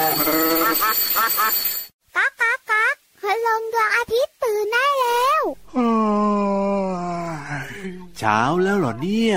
ก๊ากก๊ากก๊ากพลงดวงอาทิตย์ตื่นได้แล้วเช้าแล้วเหรอเนี่ย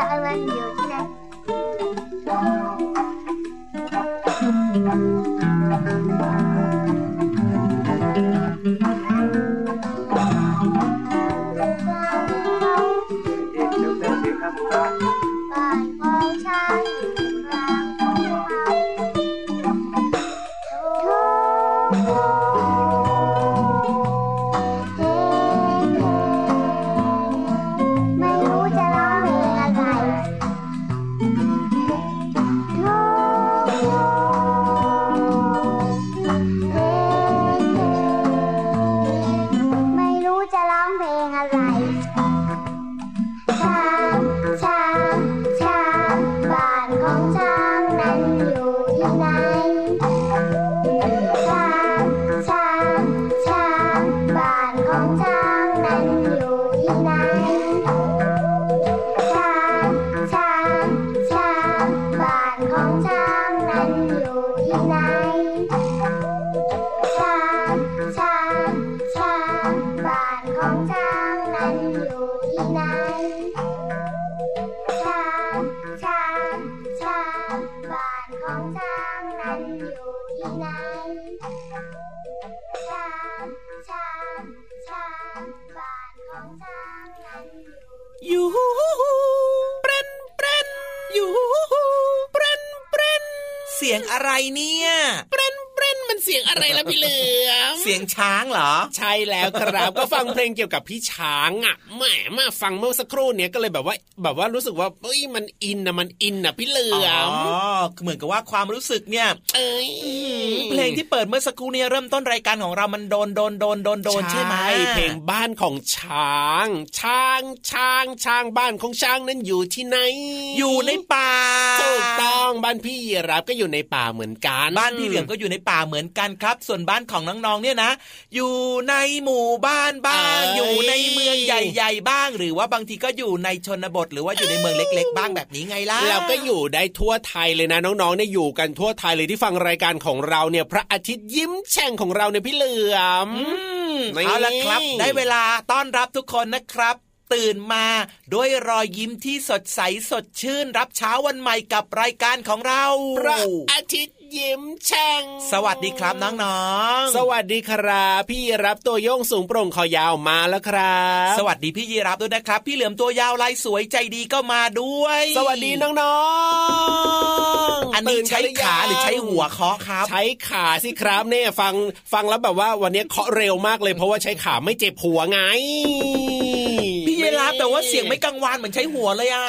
าน อะไรเนี่ย เปรนเปรนมันเสียงอะไรล่ะพี่เหลือมเสียงช้างเหรอ ใช่แล้วครับก็ฟังเพลงเกี่ยวกับพี่ช้างอะแหมมาฟังเมื่อสักครู่เนี้ยก็เลยแบบว่า แบบว่ารู้สึกว่าเอ้ยมันอินนะมันอินนะพี่เหลือ๋ออมเหมือนกับว่าความรู้สึกเนี่ยเอ้ยเพลงที่เปิดเมื่อสักครู่เนี่ยเริ่มต้นรายการของเรามันโดนโดนโดนโดนโดนใช่ไหมเพลงบ้านของช้าง ช้างช้างช้างบ้านของช้างนั้นอยู่ที่ไหน อยู่ในป่าถูกต้องบ้านพี่ยีรับก็อยู่ในป่าเหมือนกัน บ้านพี่เหลือมก็อยู่ในป่าเหมือนกันครับ ส่วนบ้านของน้องๆเนี่ยนะ อยู่ในหมู่บ้านบ้างเอ้ยอยู่ในเมืองใหญ่ ๆ บ้าง หรือว่าบางทีก็อยู่ในชนบท หรือว่าอยู่ในเมืองเล็ก ๆ บ้างแบบนี้ไงล่ะเราก็อยู่ได้ทั่วไทยเลยนะน้องๆเนี่ยอยู่กันทั่วไทยเลยที่ฟังรายการของเราเนี่ยพระอาทิตย์ยิ้มแฉ่งของเราเนี่ยพี่เหลือมอืมนี่เอาละครับ ได้เวลาต้อนรับทุกคนนะครับตื่นมาด้วยรอยยิ้มที่สดใสสดชื่นรับเช้าวันใหม่กับรายการของเราพระอาทิตย์ ยิ้มแฉ่งสวัสดีครับน้องๆ สวัสดีครับ พี่รับตัวโยงสูงโปร่งคอยาวมาแล้วครับ สวัสดีพี่ยีรับด้วยนะครับ พี่เหลือมตัวยาวลายสวยใจดีก็มาด้วย สวัสดีน้องอันนี้ตื่กัใช้รือยังขาหรือใช้หัวเคาะครับ ใช้ขาสิครับเนี่ยฟังฟังแล้วแบบว่าวันนี้เคาะเร็วมากเลยเพราะว่าใช้ขาไม่เจ็บหัวไง พี่เยลาฟแต่ว่าเสียงไม่กังวานเหมือนใช้หัวเลยอะ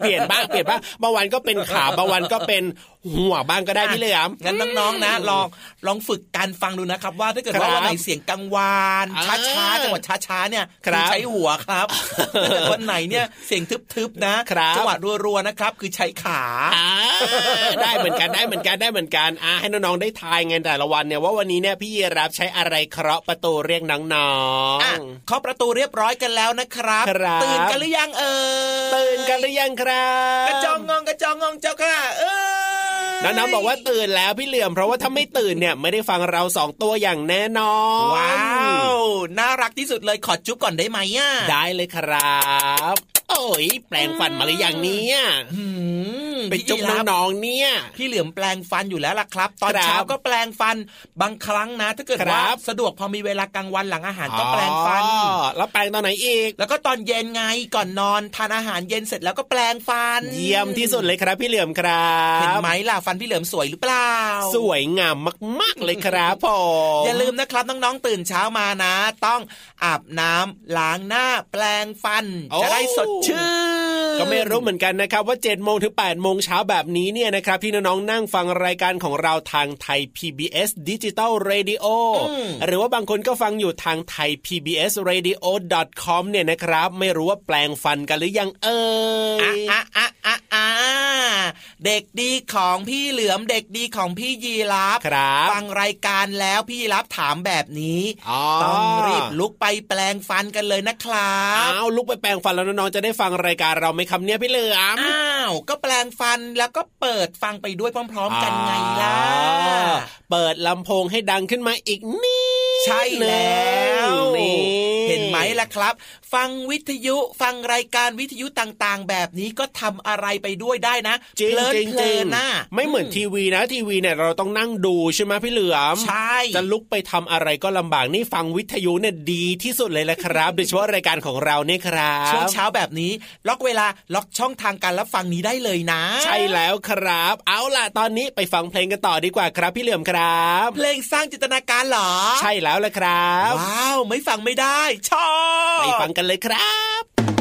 เปลี่ยนบ้างเปลี่ยนบ้างบางวันก็เป็นขาบางวันก็เป็นหัวบ้างก็ได้พี่เหลือมงั้นน้องๆนะลองลองฝึกการฟังดูนะครับ ว่าถ้าเกิดครับว่าวันไหนเสียงกังวานอ่าช้าๆจังหวะช้าๆเนี่ยครับอใช้หัวครับแต่วันไหนเนี่ยเสียงทึบๆนะครับจังหวะรัวๆนะครับ คือใช้ขาอ่าได้เหมือนกันได้เหมือนกันได้เหมือนกันอ่าให้น้องๆได้ทายไงแต่ละวันเนี่ยว่าวันนี้เนี่ยพี่ยีรับใช้อะไรเคาะประตูเรียกน้องอะๆเคาะประตูเรียบร้อยกันแล้วนะครับครับตื่นกันหรือยังเอ่ยตื่นกันหรือยังครับกระจองงองกระจองงองเจ้าค่ะเอ้ยน้องๆบอกว่าตื่นแล้วพี่เหลื่อมเพราะว่าถ้าไม่ตื่นเนี่ยไม่ได้ฟังเราสองตัวอย่างแน่นอนว้าว น่ารักที่สุดเลยขอจุ๊บก่อนได้ไหมอะได้เลยครับ โอ้ยแปลงฟันมาหรือยังเนี่ยหืมไปจุ๊บพี่ยีราฟน้องๆเนี่ย พี่เหลือมแปลงฟันอยู่แล้วล่ะครับ ตอนครับเช้าก็แปลงฟันบางครั้งนะ ถ้าเกิดครับว่าสะดวกพอมีเวลากลางวันหลังอาหารก็แปลงฟันอ๋อแล้วแปลงตอนไหนอีก แล้วก็ตอนเย็นไงก่อนนอนทานอาหารเย็นเสร็จแล้วก็แปลงฟัน เยี่ยมที่สุดเลยครับพี่เหลื่อมครับเห็นไหมล่ะฟันพี่เหลือมสวยหรือเปล่า สวยงามมากๆเลยครับผมอย่าลืมนะครับน้องๆตื่นเช้ามานะ ต้องอาบน้ำล้างหน้าแปลงฟันจะได้สดชื่นก็ไม่รู้เหมือนกันนะครับว่า7จ็ดโมงถึง8ปดโมงเช้าแบบนี้เนี่ยนะครับพี่น้องๆนั่งฟังรายการของเราทางไทย PBS ดิจิตอล Radio หรือว่าบางคนก็ฟังอยู่ทางไทย PBS Radio com เนี่ยนะครับ ไม่รู้ว่าแปลงฟันกันหรือยังเอ่อะยอะอะอะอะเด็กดีของพี่เหลือมเด็กดีของพี่ยีราฟครับฟังรายการแล้วพี่ยีราฟถามแบบนี้อ๋อต้องรีบลุกไปแปลงฟันกันเลยนะครับอ้าวลุกไปแปลงฟันแล้วน้องๆจะได้ฟังรายการเราไหมคำเนี้ยพี่เหลือมอ้าวก็แปลงฟันแล้วก็เปิดฟังไปด้วยพร้อม ๆ กันไงล่ะเปิดลำโพงให้ดังขึ้นมาอีกนิดใช่แล้วนี่เห็นไหมล่ะครับ ฟังวิทยุฟังรายการวิทยุต่างๆ แบบนี้ก็ทำอะไรไปด้วยได้นะจริงเพลินจริงเพจลิริงนนะไม่เหมือนทีวีนะ ทีวีเนี่ยเราต้องนั่งดูใช่ไหมพี่เหลือมใช่จะลุกไปทำอะไรก็ลำบากนี่ฟังวิทยุเนี่ยดีที่สุดเลยแหละครับโดยเฉพาะรายการของเราเนี่ยครับช่วงเช้าแบบนี้ ล็อกเวลาล็อกช่องทางการรับฟังนี้ได้เลยนะ ใช่แล้วครับ เอาล่ะตอนนี้ไปฟังเพลงกันต่อดีกว่าครับ พี่เหลือมครับ เพลงสร้างจินตนาการเหรอ ใช่แล้วละครับว้าวไม่ฟังไม่ได้ชอบไปฟังกันเลยครับ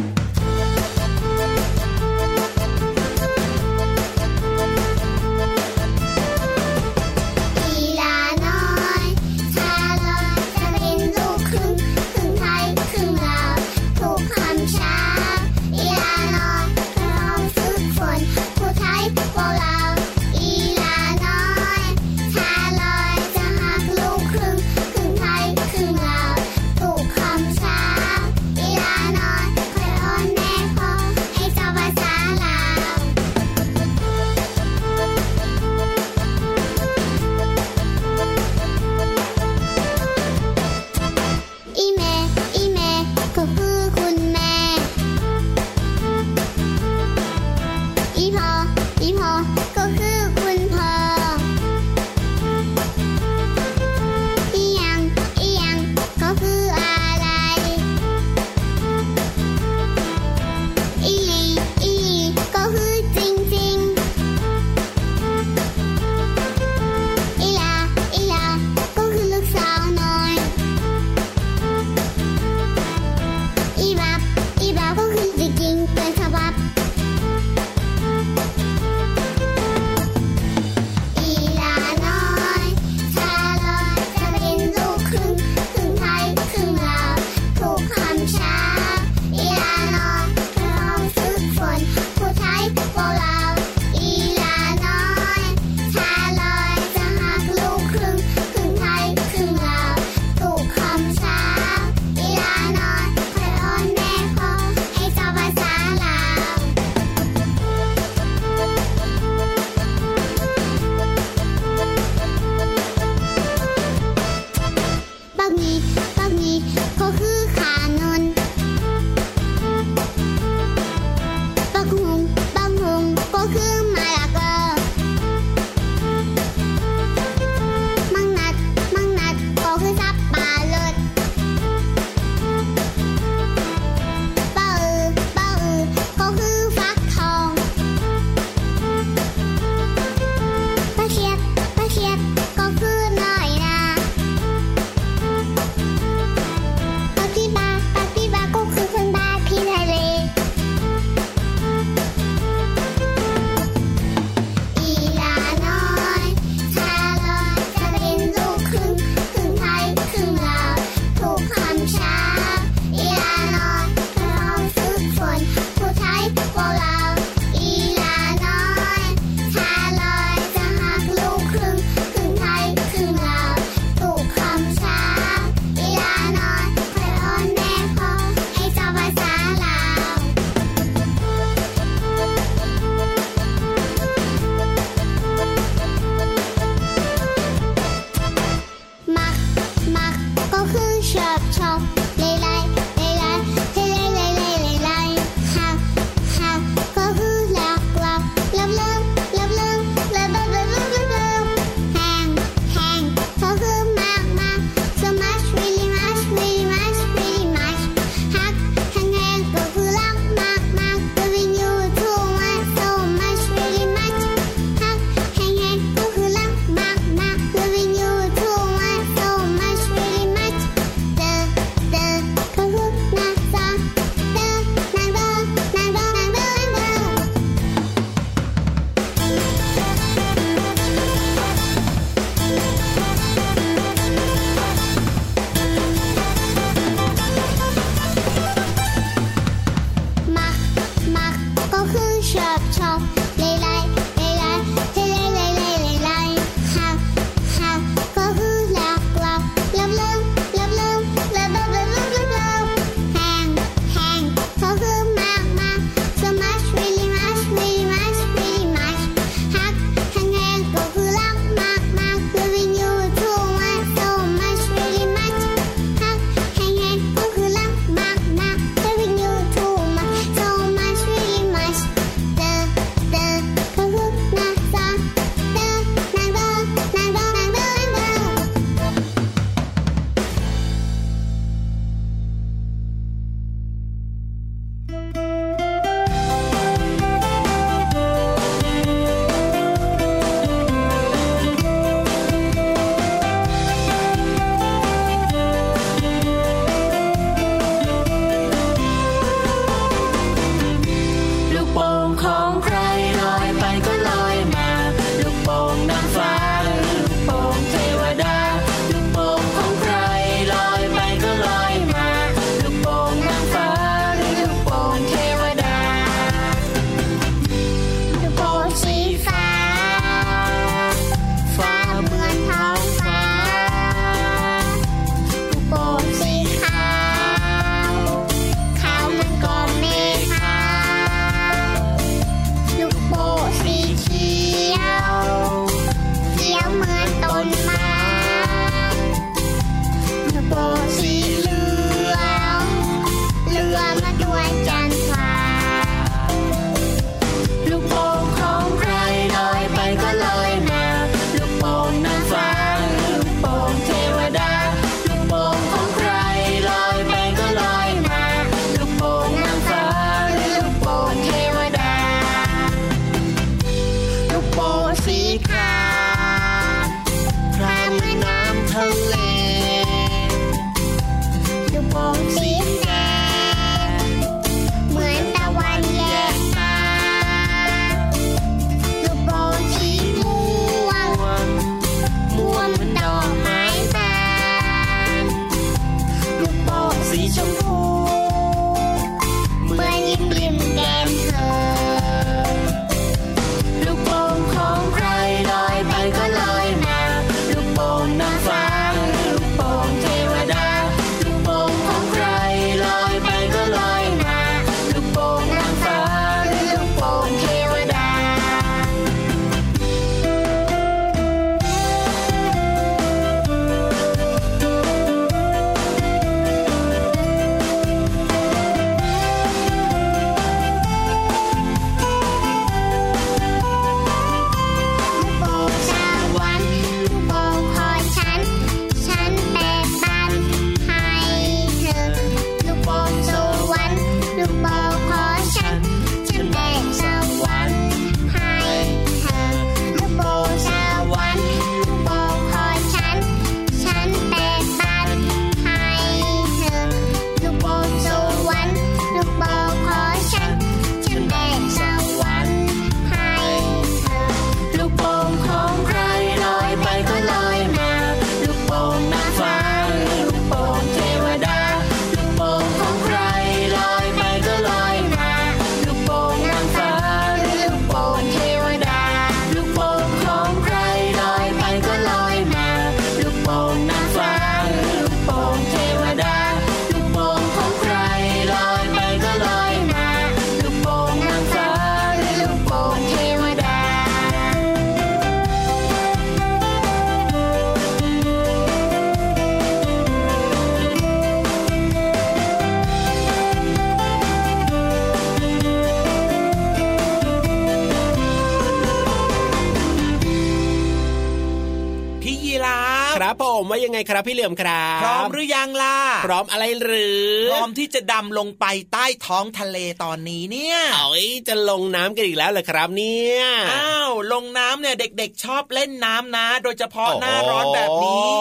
ไงครับพี่เหลือมครับพร้อมหรือยังล่ะพร้อมอะไรหรือพร้อมที่จะดำลงไปใต้ท้องทะเลตอนนี้เนี่ยเอ้ยจะลงน้ำกันอีกแล้วเหรอครับเนี่ยอ้าวลงน้ำเนี่ยเด็กๆชอบเล่นน้ำนะ โดยเฉพาะหน้าร้อนแบบนี้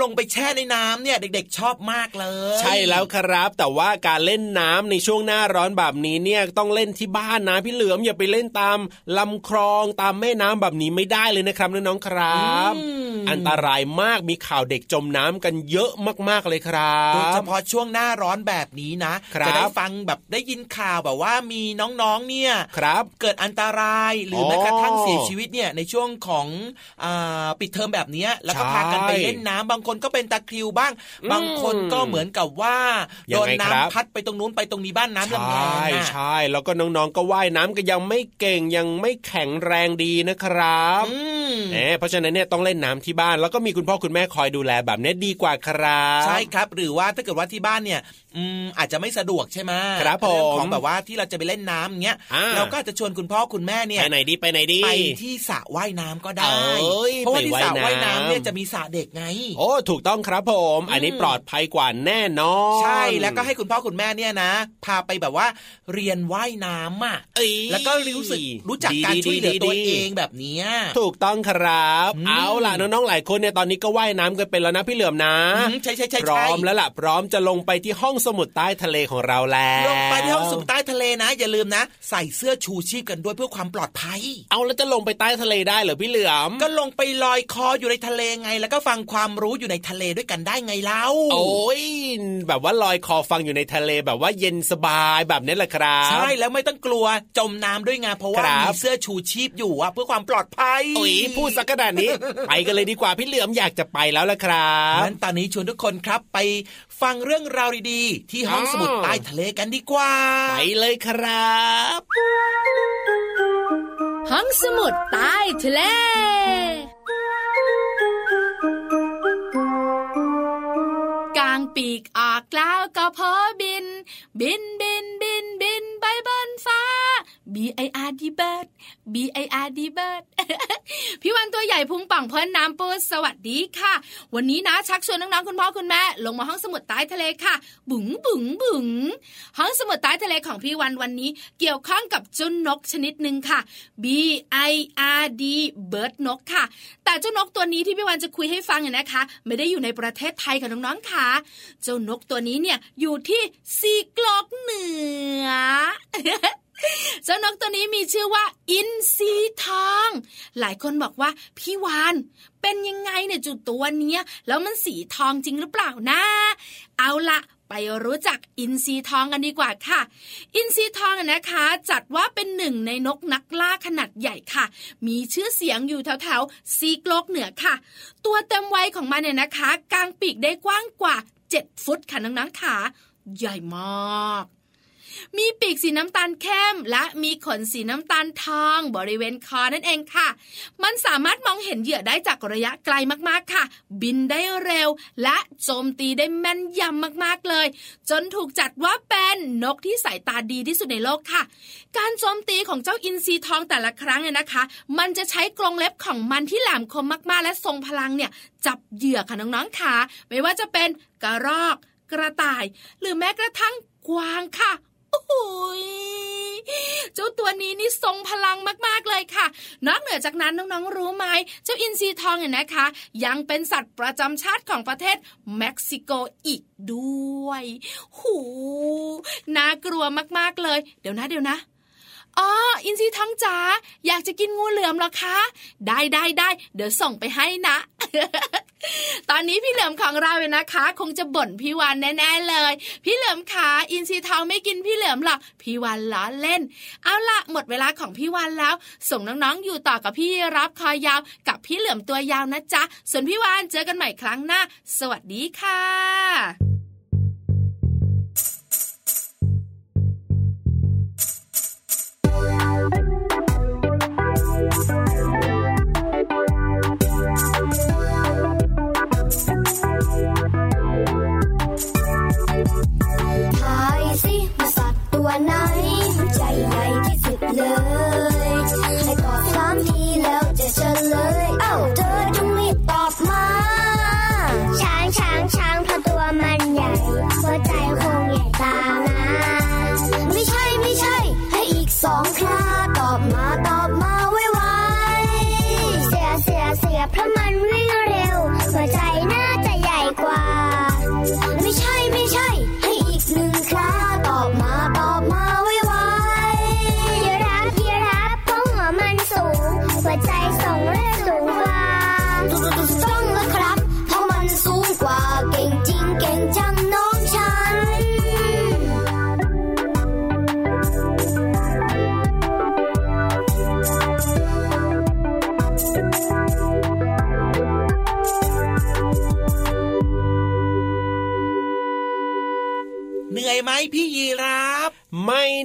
ลงไปแช่ในน้ำเนี่ยเด็กๆชอบมากเลย ใช่แล้วครับ แต่ว่าการเล่นน้ำในช่วงหน้าร้อนแบบนี้เนี่ยต้องเล่นที่บ้านนะพี่เหลือมอย่าไปเล่นตามลำคลองตามแม่น้ำแบบนี้ไม่ได้เลยนะครับน้องๆครับอืมอันตรายมากมีข่าวเด็กจมน้ำกันเยอะมากๆเลยครัโดยเฉบพาะช่วงหน้าร้อนแบบนี้นะครับจะได้ฟังแบบได้ยินข่าวแบบว่ามีน้องๆเนี่ยครับ เกิดอันตรายหรืออแม้กระทั่งเสียชีวิตเนี่ยในช่วงของอาปิดเทอมแบบเนี้ยแล้วก็ใช่พากันไปเล่นน้ำบางคนก็เป็นตะคริวบ้างอืมบางคนก็เหมือนกับว่ายัโดงนไงน้ำครับพัดไปตรงนู้นไปตรงนี้บ้านน้ำใชลำแย่งอะใช่แล้วก็น้องๆก็ว่ายน้ำกันยังไม่เก่งยังไม่แข็งแรงดีนะครับอืมเเพราะฉะนั้นเนี่ยต้องเล่นน้ำที่บ้านแล้วก็มีคุณพ่อคุณแม่คอยดูแลแบบนี้ดีกว่าครับใช่ครับ หรือว่าถ้าเกิดว่าที่บ้านเนี่ยอืมอาจจะไม่สะดวกใช่ไหมครับผมเรื่องของแบบว่าที่เราจะไปเล่นน้ำเงี้ยอ่าเราก็อาจจะชวนคุณพ่อคุณแม่เนี่ยไปไหนดีไปไหนดีไปที่สระว่ายน้ำก็ได้เอ้ยเพราะว่าที่ไปสระว่ายน้ำว่ายน้ำเนี่ยจะมีสระเด็กไง โอ้ถูกต้องครับผม อันนี้ปลอดภัยกว่าแน่นอนใช่แล้วก็ให้คุณพ่อคุณแม่เนี่ยนะ พาไปแบบว่าเรียนว่ายน้ำอะเอ้ยแล้วก็รู้สึกรู้จักการดีช่วยเหลือดีตัวดีเองแบบเนี้ยถูกต้องครับอืมเอาล่ะน้องๆหลายคนเนี่ยตอนนี้ก็ว่ายน้ำกันเป็นแล้วนะพี่เหลือมนะอืมใช่ใช่ใช่พร้ใช่อมแล้วล่ะพร้อมจะลงไปที่ห้องสมุดใต้ทะเลของเราแล้วลงไปที่ห้องสมุดใต้ทะเลนะ อย่าลืมนะ ใส่เสื้อชูชีพกันด้วยเพื่อความปลอดภัย เอาแล้วจะลงไปใต้ทะเลได้เหรอพี่เหลือมก็ลงไปลอยคออยู่ในทะเลไง แล้วก็ฟังความรู้อยู่ในทะเลด้วยกันได้ไงเล่าโอ้ยแบบว่าลอยคอฟังอยู่ในทะเลแบบว่าเย็นสบายแบบนี้แหละครับใช่แล้วไม่ต้องกลัวจมน้ำด้วยไงเพราะว่าครับมีเสื้อชูชีพอยู่อะเพื่อความปลอดภัยโอ้ยพูดสักขนาดนี้ ไปกันเลยดีกว่าพี่เหลือมอยากจะไปแล้วละครับงั้นตอนนี้ชวนทุกคนครับไปฟังเรื่องราวดีๆ ที่ห้องอ๋อสมุดใต้ทะเลกันดีกว่า ไปเลยครับ ห้องสมุดใต้ทะเล กลางปีกออกแล้วก็พอบิน บินบินบินบินไปบนฟ้า B I R D bird B I R D bird พี่วันตัวใหญ่พุงป่องพ้นน้ำปูสวัสดีค่ะ วันนี้นะชักชวนน้องๆคุณพ่อคุณแม่ ลงมาห้องสมุดใต้ทะเลค่ะ บุ๋งบุ๋งบุ๋งห้องสมุดใต้ทะเลของพี่วันวันนี้ เกี่ยวข้องกับเจ้านกชนิดหนึ่งค่ะ B I R D bird นกค่ะ แต่เจ้านกตัวนี้ที่พี่วันจะคุยให้ฟังเนี่ยนะคะ ไม่ได้อยู่ในประเทศไทยค่ะน้องๆค่ะเจ้านกตัวนี้เนี่ยอยู่ที่ซีกลอกเหนือ เจ้านกตัวนี้มีชื่อว่า อินทรีทอง หลายคนบอกว่าพี่วานเป็นยังไงเนี่ยจุดตัวเนี้ย แล้วมันสีทองจริงหรือเปล่านะ เอาละไปรู้จักอินทรีทองกันดีกว่าค่ะ อินทรีทองนะคะ จัดว่าเป็นหนึ่งในนกนักล่าขนาดใหญ่ค่ะ มีชื่อเสียงอยู่แถวๆซีกโลกเหนือค่ะ ตัวเต็มวัยของมันเนี่ยนะคะกางปีกได้กว้างกว่า 7 ฟุตค่ะน้องๆค่ะใหญ่มาก มีปีกสีน้ำตาลเข้ม และมีขนสีน้ำตาลทองบริเวณคอนั่นเองค่ะ มันสามารถมองเห็นเหยื่อได้จากระยะไกลมากๆค่ะ บินได้เร็ว และโจมตีได้แม่นยำมากๆเลย จนถูกจัดว่าเป็นนกที่สายตาดีที่สุดในโลกค่ะ การโจมตีของเจ้าอินทรีทองแต่ละครั้งเนี่ยนะคะ มันจะใช้กรงเล็บของมันที่แหลมคมมากๆ และทรงพลังเนี่ยจับเหยื่อค่ะน้องๆค่ะ ไม่ว่าจะเป็นกระรอกกระต่าย หรือแม้กระทั่งกวางค่ะ โอ้ยเจ้าตัวนี้นี่ทรงพลังมากๆเลยค่ะ นอกเหนือจากนั้นน้องๆรู้ไหม เจ้าอินทรีทองเนี่ยนะคะ ยังเป็นสัตว์ประจำชาติของประเทศเม็กซิโกอีกด้วย หู น่ากลัวมากๆเลย เดี๋ยวนะเดี๋ยวนะ อ๋ออินทรีทองจ๋าอยากจะกินงูเหลือมหรอคะ ได้ได้ได้เดี๋ยวส่งไปให้นะ ตอนนี้พี่เหลือมของเราเนี่ยนะคะ คงจะบ่นพี่วานแน่ๆเลย พี่เหลือมขาอินทรีทองไม่กินพี่เหลือมหรอกพี่วานล้อเล่น เอาละหมดเวลาของพี่วานแล้ว ส่งน้องๆอยู่ต่อกับพี่รับคอยาว กับพี่เหลือมตัวยาวนะจ๊ะส่วนพี่วานเจอกันใหม่ครั้งหน้า สวัสดีค่ะ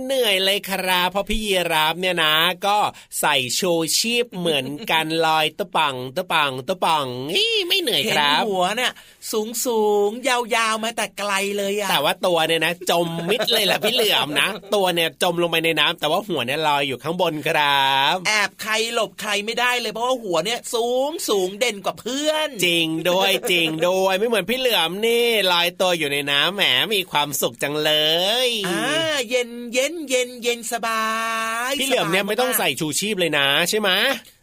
เหนื่อยเลยครับเพราะพี่ยีราฟเนี่ยนะ ก็ใส่ชูชีพเหมือนกันลอยตะปังตะปังตะปังนี่ไม่เหนื่อยเห็คนรับหัวเนี่ยสูงสูงยาวๆมาแต่ไกลเลยอะแต่ว่าตัวเนี่ยนะ จมมิดเลยแหละพี่เหลือมนะ ตัวเนี่ยจมลงไปในน้ำแต่ว่าหัวเนี่ยลอยอยู่ข้างบนครับ แอบใครหลบใครไม่ได้เลยเพราะว่าหัวเนี่ยสูงสูงเด่นกว่าเพื่อน จริงด้วยจริงด้วยไม่เหมือนพี่เหลือมนี่ลอยตัวอยู่ในน้ำแหมมีความสุขจังเลยอ่าเย็นเย็นเย็นเย็นสบายพี่เหลือมเนี่ยไม่ต้องใส่ชูชีพเลยนะใช่ไหม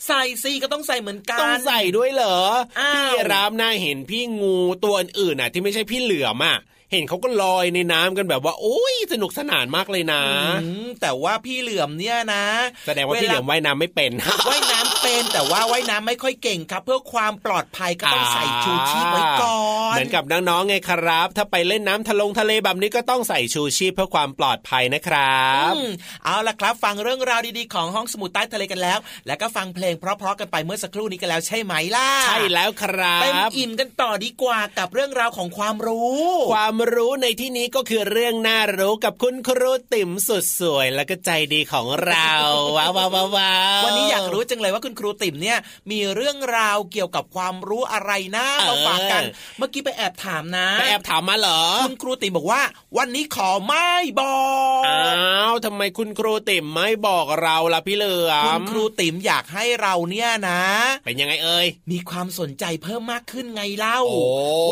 ใส่สิก็ต้องใส่เหมือนกันต้องใส่ด้วยเหรออ้าวพี่รามน่าเห็นพี่งูตัวอื่นๆน่ะ ที่ไม่ใช่พี่เหลือมอะเห็นเขาก็ลอยในน้ำกันแบบว่า โอ้ยสนุกสนานมากเลยนะอืมแต่ว่าพี่เหลือมเนี่ยนะ แสดงว่าพี่เหลือมว่ายน้ำไม่เป็นว่ายน้ำเป็นแต่ว่าว่ายน้ำไม่ค่อยเก่งครับ เพื่อความปลอดภัยก็ต้องใส่ชูชีพไว้ก่อนเหมือนกับน้องๆไงครับ ถ้าไปเล่นน้ำทะลงทะเลแบบนี้ก็ต้องใส่ชูชีพเพื่อความปลอดภัยนะครับอืมเอาล่ะครับ ฟังเรื่องราวดีๆของห้องสมุดใต้ทะเลกันแล้ว แล้วก็ฟังเพลงเพราะๆกันไปเมื่อสักครู่นี้กันแล้วใช่ไหมล่ะใช่แล้วครัเต็มบอิ่มกันต่อดีกว่ากับเรื่องราวของความรู้ ความรู้ในที่นี้ก็คือเรื่องน่ารู้กับคุณครูติ๋มสุดสวยและก็ใจดีของเราว้าวว้าวว้าวว้าววันนี้อยากรู้จังเลยว่าคุณครูติ๋มเนี่ยมีเรื่องราวเกี่ยวกับความรู้อะไรนะมาฝากกัน เมื่อกี้ไปแอบถามนะไปแอบถามมาเหรอคุณครูติ๋มบอกว่า วันนี้ขอไม่บอกอ้าวทำไมคุณครูติ๋มไม่บอกเราล่ะพี่เหลือคุณครูติ๋มอยากให้เราเนี่ยนะ เป็นยังไงเอ่ยมีความสนใจเพิ่มมากขึ้นไงเล่าโอ้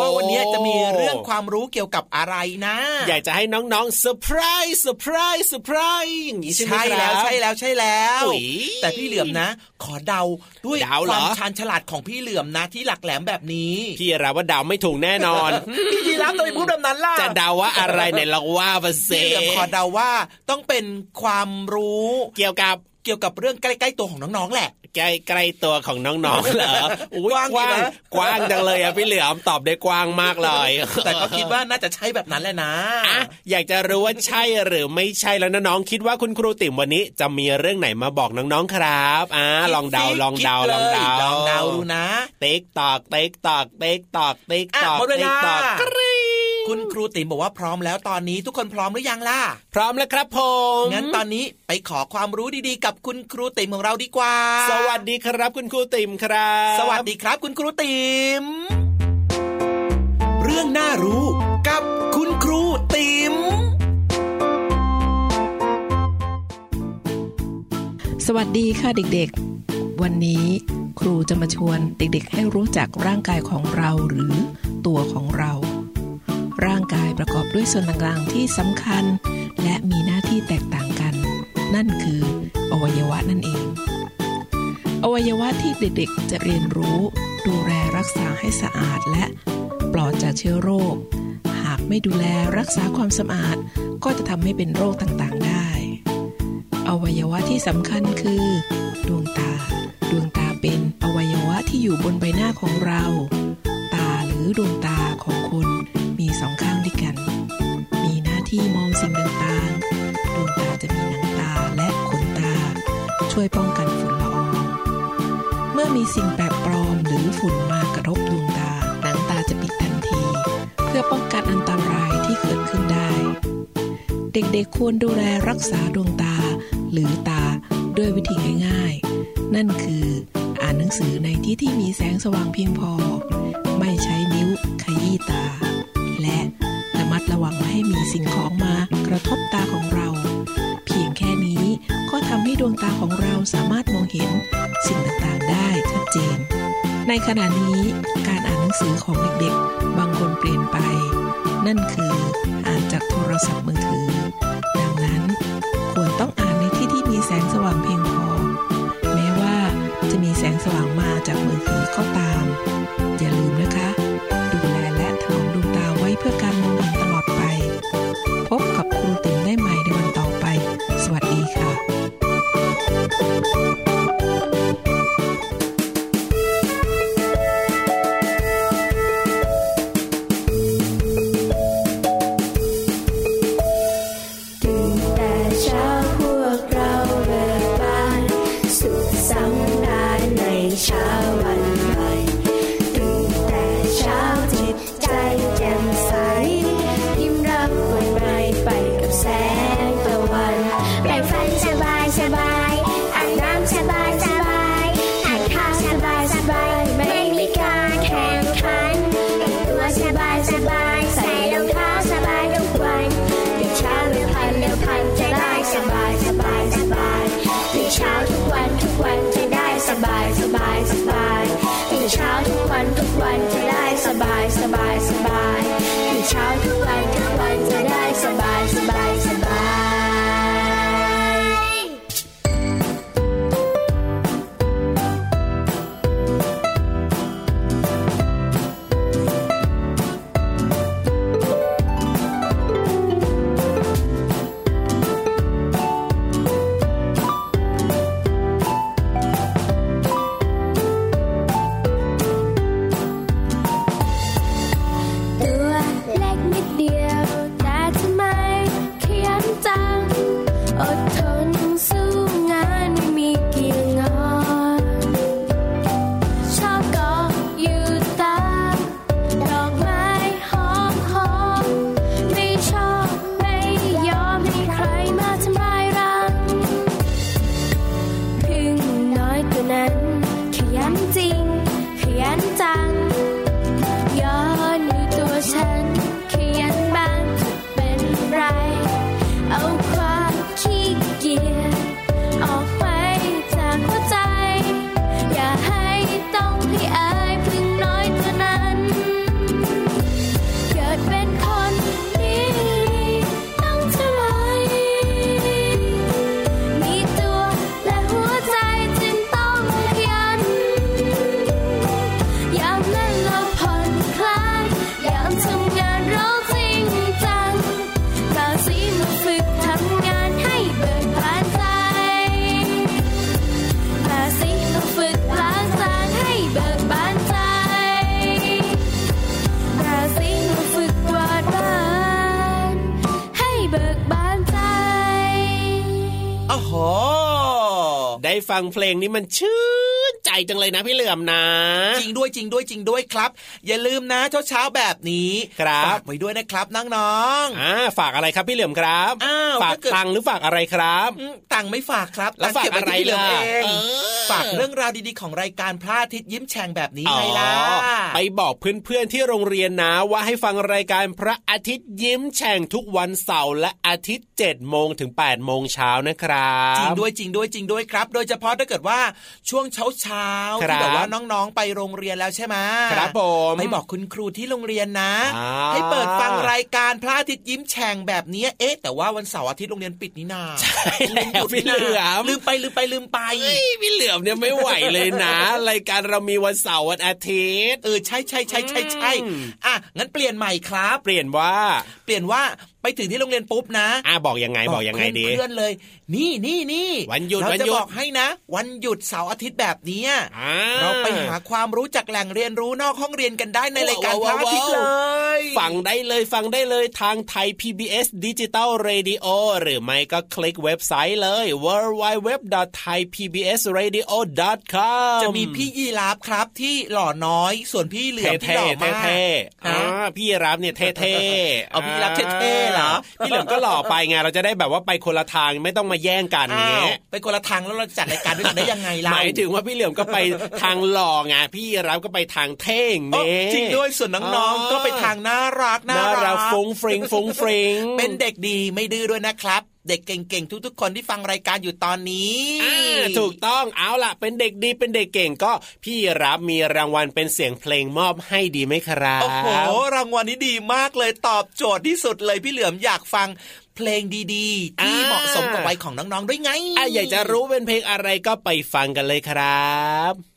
ว่าวันนี้จะมีเรื่องความรู้เกี่ยวกับอะไรนะ อยากจะให้น้องๆ surprise surprise surprise อย่างนี้ใช่ไหมใช่แล้รัวบใช่แล้วใช่แล้วอุ๊ยแต่พี่เหลือมนะ ขอเดาด้วยเดาเหรอความชาญฉลาดของพี่เหลือมนะที่หลักแหลมแบบนี้พี่รับว่าเดาไม่ถูกแน่นอนพี่ยีรับทำไมพูดแบบนั้นล่ะจะเดาว่าอะไรเนี่ยเราว่ามาเซพี่เหลือมขอเดาว่าต้องเป็นความรู้เกี่ยวกับ เกี่ยวกับเรื่องใกล้ๆตัวของน้องๆแหละ ใกล้ใกล้ตัวของน้องๆเหรออุ๊ยกว้างกว้างอยู่นะกว้างจังเลยอะพี่เหลือมตอบได้กว้างมากเลยแต่ก็คิดว่าน่าจะใช่แบบนั้นแหละนะอะอยากจะรู้ว่าใช่หรือไม่ใช่แล้วนะน้องคิดว่าคุณครูติ๋มวันนี้ จะมีเรื่องไหนมาบอกน้องๆครับอ่าลองเดาลองเดาสิลองเดาลองเดาดูนะติ๊กตอกติ๊กตอกติ๊กตอกติ๊กอะตอกติ๊กตอกหมดเวติ๊กลากริ๊ง คุณครูติ๋มบอกว่าพร้อมแล้วตอนนี้ทุกคนพร้อมหรือยังล่ะ พร้อมแล้วครับผมงั้นตอนนี้ไปขอความรู้ดีๆ กับคุณครูติ๋มของเราดีกว่า สวัสดีครับคุณครูติ๋มครับ สวัสดีครับคุณครูติ๋มเรื่องน่ารู้กับคุณครูติ๋มสวัสดีค่ะเด็กๆ วันนี้ครูจะมาชวนเด็กๆ ให้รู้จักร่างกายของเราหรือตัวของเรา ร่างกายประกอบด้วยส่วนต่างๆ ที่สำคัญ และมีหน้าที่แตกต่างกัน นั่นคือ อวัยวะนั่นเอง อวัยวะที่เด็กๆจะเรียนรู้ ดูแลรักษาให้สะอาดและปลอดจากเชื้อโรค หากไม่ดูแลรักษาความสะอาด ก็จะทำให้เป็นโรคต่างๆได้ อวัยวะที่สำคัญคือ ดวงตา ดวงตาเป็นอวัยวะที่อยู่บนใบหน้าของเรา ตาหรือดวงตาของคน องข้างด้วยกัน มีหน้าที่มองสิ่งต่างๆ ดวงตาจะมีหนังตาและขนตา ช่วยป้องกันฝุ่นละออง เมื่อมีสิ่งแปลกปลอมหรือฝุ่นมากระทบดวงตา หนังตาจะปิดทันที เพื่อป้องกันอันตรายที่เกิดขึ้นได้ เด็กๆควรดูแลรักษาดวงตา หรือตาด้วยวิธีง่ายๆ นั่นคืออ่านหนังสือในที่ที่มีแสงสว่างเพียงพอ ไม่ใช้นิ้วขยี้ตา และระมัดระวังไม่ให้มีสิ่งของมากระทบตาของเรา เพียงแค่นี้ก็ทำให้ดวงตาของเราสามารถมองเห็นสิ่งต่างๆได้ชัดเจน ในขณะนี้การอ่านหนังสือของเด็กๆ บางคนเปลี่ยนไป นั่นคืออ่านจากโทรศัพท์มือถือ ดังนั้นควรต้องอ่านในที่ที่มีแสงสว่างเพียงพอ แม้ว่าจะมีแสงสว่างมาจากมือถือก็ตาม อย่าลืมนะคะ ตา ฟังเพลงนี้มันชื่นใจจังเลยนะพี่เหลือมนะ จริงด้วยจริงด้วยจริงด้วยครับ อย่าลืมนะเช้าเช้าๆแบบนี้ครับฝากไว้ด้วยนะครับน้องอ่าฝากอะไรครับพี่เหลือมครับอ้าวฝากถ้าเกิดตังค์หรือฝากอะไรครับๆอืมตังค์ไม่ฝากครับแล้วตังค์เก็บฝากอะไรว้ที่เหลือล่ะเองเออฝากเรื่องราวดีๆของรายการพระอาทิตย์ยิ้มแฉ่งแบบนี้อ๋อไงล่ะไปบอกเพื่อนๆที่โรงเรียนนะว่าให้ฟังรายการพระอาทิตย์ยิ้มแฉ่งทุกวันเสาร์และอาทิตย์7โมงถึง8โมงเช้านะครับจริงด้วยจริงด้วยจริงด้วยครับ โดยเฉพาะถ้าเกิดว่าช่วงเช้าเช้าๆครับที่แบบว่าน้องๆไปโรงเรียนแล้วใช่ไหมครับผมไปบอกคุณครูที่โรงเรียนนะอ่าให้เปิดฟังรายการพระอาทิตย์ยิ้มแฉ่งแบบนี้เอ๊ะแต่ว่าวันเสาร์อาทิตย์โรงเรียนปิดนี่นาใช่แล้วพี่เหลือมลืมไปลืมไปลืมไปเฮ้ยพี่เหลือมเนี่ยไม่ไหวเลยนะรายการเรามีวันเสาร์วันอาทิตย์เออใช่ใช่ใช่ใช่ใช่อืมอะงั้นเปลี่ยนใหม่ครับ เปลี่ยนว่า เปลี่ยนว่า ไปถึงที่โรงเรียนปุ๊บนะอ่าบอกยังไงบอกยังไงดีเพื่อนๆเลย นี่นี่นี่วันหยุดเราวันจะหยุดบอกให้นะ วันหยุดเสาร์อาทิตย์แบบเนี้ยอ่าเราไปหาความรู้จากแหล่งเรียนรู้นอกห้องเรียนกันได้ในรายการพว้าระวอาทิตย์เลยฟังได้เลยฟังได้เลยทางไทย PBS Digital Radio หรือไม่ก็คลิกเว็บไซต์เลย www.thaipbsradio.com จะมีพี่ยีราฟครับที่หล่อน้อย ส่วนพี่เหลือมที่เท่หล่อๆมากเท่ๆอ่าพี่รับเนี่ยเท่ๆเอาพี่รับเท่ๆเหรอพี่เหลือมก็หล่อไปไงเราจะได้แบบว่าไปคนละทางไม่ต้องมาแย่งกันอ้าเงี้วยไปคนละทางแล้วเราจัดรายการด้วยกันได้ยังไงล่ะหมายถึงว่าพี่เหลือมก็ไปทางหล่อไงพี่รับก็ไปทางเท่งโอ้เนี่ยจริงด้วยส่วนน้องๆก็ไปทางน่ารักน่าน่ารัรักกฟุ้งฟริงฟุ้งฟริงเป็นเด็กดีไม่ดื้อด้วยนะครับ เด็กเก่งๆ ทุกๆ คนที่ฟังรายการอยู่ตอนนี้อ่าถูกต้องเอาล่ะ เป็นเด็กดีเป็นเด็กเก่งก็ พี่รับมีรางวัลเป็นเสียงเพลงมอบให้ดีไหมครับโอ้โหรางวัลนี้ดีมากเลยตอบโจทย์ที่สุดเลยพี่เหลือมอยากฟังเพลงดีๆ ที่เหมาะสมกับวัยของน้องๆด้วยไงอะอยากจะรู้เป็นเพลงอะไรก็ไปฟังกันเลยครับ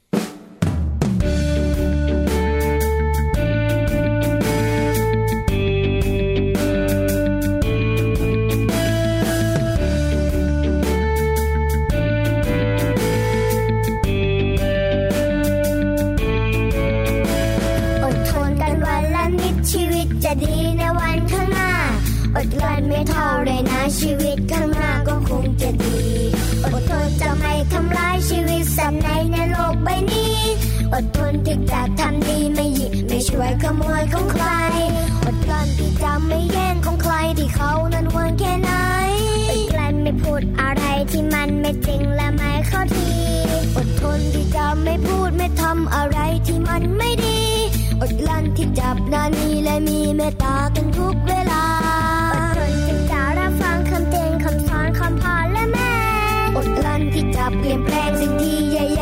ชีวิตข้างหน้าก็คงจะดีอดทนจะไม่ทำร้ายชีวิตสัตว์ในในโลกใบนี้ อดทนที่จะทำดีไม่หยิบไม่ช่วยขโมยของใคร อดกลั้นที่จะไม่แย่งของใครที่เขานั้นหวงแค่ไหนอดกลั้นไม่พูดอะไรที่มันไม่จริงและไม่เข้าทีอดทนที่จะไม่พูดไม่ทำอะไรที่มันไม่ดี อดกลั้นที่จับนานีและมีเมตตากันทุกเวลา จะเ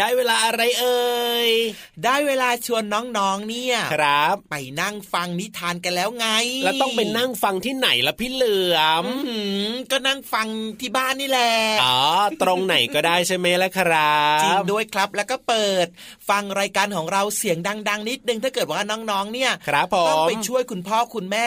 ได้เวลาอะไรเอ่ย ได้เวลาชวนน้องๆเนี่ยครับ ไปนั่งฟังนิทานกันแล้วไง แล้วต้องไปนั่งฟังที่ไหนล่ะพี่เหลือมอื้อหือก็นั่งฟังที่บ้านนี่แหละอ๋อตรงไหนก็ได้ใช่ไหมล่ะครับจริงด้วยครับแล้วก็เปิด ฟังรายการของเราเสียงดัง ๆ นิดนึงถ้าเกิดว่าน้องๆเนี่ยครับผมต้องไปช่วยคุณพ่อคุณแม่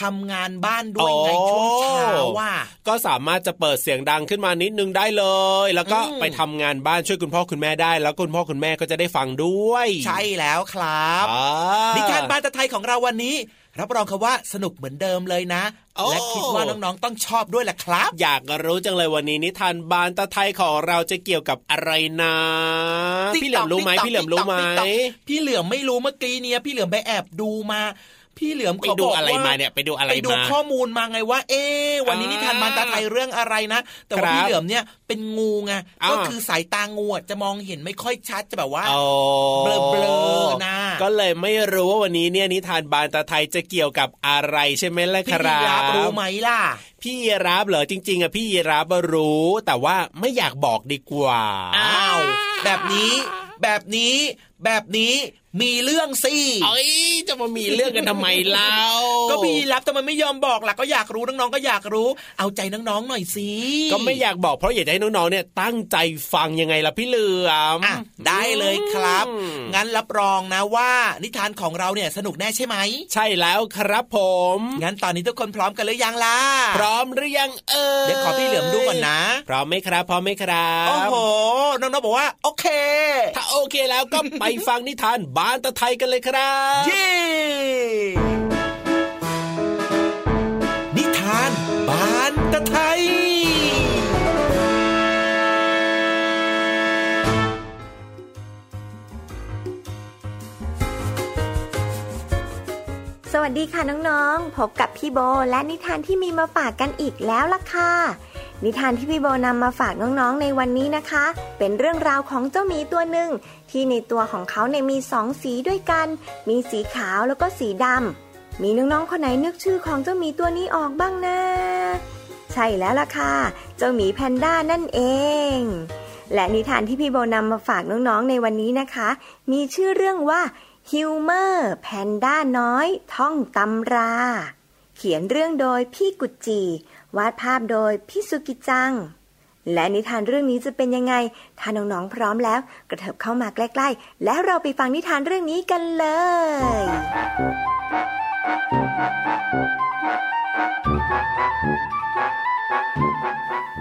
ทำงานบ้านด้วยในโอ้ช่วงเช้าว่า ก็สามารถจะเปิดเสียงดังขึ้นมานิดนึงได้เลย แล้วก็อืมไปทำงานบ้านช่วยคุณพ่อคุณแม่ได้ แล้วคุณพ่อคุณแม่ก็จะได้ฟังด้วย ใช่แล้วครับอ่านิทานบ้านตะไทยของเราวันนี้ รับรองครับว่าสนุกเหมือนเดิมเลยนะโอ้และคิดว่าน้องๆต้องชอบด้วยแหละครับ อยากรู้จังเลยวันนี้นิทานบานตะไทยของเราจะเกี่ยวกับอะไรนะติ๊กพี่เหลือมรู้ไหมต๊อกพี่เหลือมรู้ไหมติ๊กต๊อกติ๊กต๊อกพี่เหลือมไม่รู้เมื่อกี้เนี่ยพี่เหลือมไปแอบดูมา พี่เหลือมไปเขาดูบอกอะไรว่ามาเนี่ยไปดูอะไรไปดูมาข้อมูลมาไงว่า เอ๊ะวันนี้อ่านิทานบานตาไทยเรื่องอะไรนะ แต่ว่าครับพี่เหลือมเนี่ยเป็นงูไงอ่าก็คือสายตางูอะจะมองเห็นไม่ค่อยชัดจะแบบว่าอ๋อเบลอๆนะก็เลยไม่รู้ว่าวันนี้เนี่ยนิทานบานตะไทยจะเกี่ยวกับอะไรใช่ไหมล่ะคพี่รัยีราฟบรู้ไหมล่ะพี่ยีรับเหรอจริง ๆอะพี่ยีรับรู้ แต่ว่าไม่อยากบอกดีกว่าอ้าวแบบนี้แบบนี้แบบนี้ มีเรื่องสิเอ้ยจะมามีเรื่องกันทำไมเล่าก็พี่ยีรับทำไมไม่ยอมบอกล่ะก็อยากรู้น้องๆก็อยากรู้ เอาใจน้องๆหน่อยสิก็ไม่อยากบอกเพราะอยากจะให้น้องๆเนี่ยตั้งใจฟังยังไงล่ะพี่เหลือมอะได้เลยครับอืมงั้นรับรองนะว่า นิทานของเราเนี่ยสนุกแน่ใช่ไหม ใช่แล้วครับผม งั้นตอนนี้ทุกคนพร้อมกันหรือยังล่ะ พร้อมหรือยังเอ่ยเดี๋ยวขอพี่เหลือมดูก่อนนะ พร้อมไหมครับ พร้อมไหมครับ โอ้โห น้องๆบอกว่า โอเค ถ้าโอเคแล้วก็ไปฟังนิทานบานตะไทยกันเลยครับ เย้นิทานบานตะไทย สวัสดีค่ะน้องๆ พบกับพี่โบและนิทานที่มีมาฝากกันอีกแล้วล่ะค่ะ นิทานที่พี่โบนำมาฝากน้องๆในวันนี้นะคะ เป็นเรื่องราวของเจ้าหมีตัวหนึ่งที่ในตัวของเขาเนี่ยมีสองสีด้วยกัน มีสีขาวแล้วก็สีดำมีน้องๆคนไหนนึกชื่อของเจ้าหมีตัวนี้ออกบ้างนะ ใช่แล้วล่ะค่ะ เจ้าหมีแพนด้านั่นเอง และนิทานที่พี่โบนำมาฝากน้องๆในวันนี้นะคะ มีชื่อเรื่องว่าฮิวเมอร์แพนด้าน้อย ท่องตำรา เขียนเรื่องโดยพี่กุจจี วาดภาพโดยพี่สุกิจัง และนิทานเรื่องนี้จะเป็นยังไง ถ้าน้องๆพร้อมแล้ว กระเถิบเข้ามาใกล้ๆ แล้วเราไปฟังนิทานเรื่องนี้กันเลย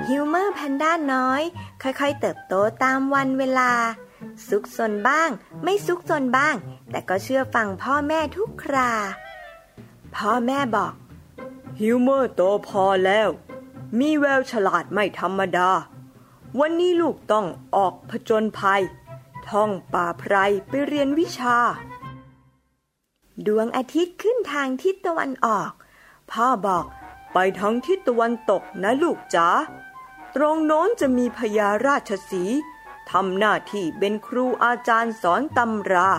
ฮิวเมอร์แพนด้าน้อย ค่อยๆ เติบโตตามวันเวลา ซุกซนบ้าง ไม่ซุกซนบ้าง แต่ก็เชื่อฟังพ่อแม่ทุกครา พ่อแม่บอก ฮิวเมอร์โตพอแล้ว มีแววฉลาดไม่ธรรมดา วันนี้ลูกต้องออกผจญภัย ท่องป่าไพรไปเรียนวิชา ดวงอาทิตย์ขึ้นทางทิศตะวันออก พ่อบอกไปทางทิศตะวันตกนะลูกจ๋า ตรงโน้นจะมีพญาราชสีทำหน้าที่เป็นครูอาจารย์สอนตำรา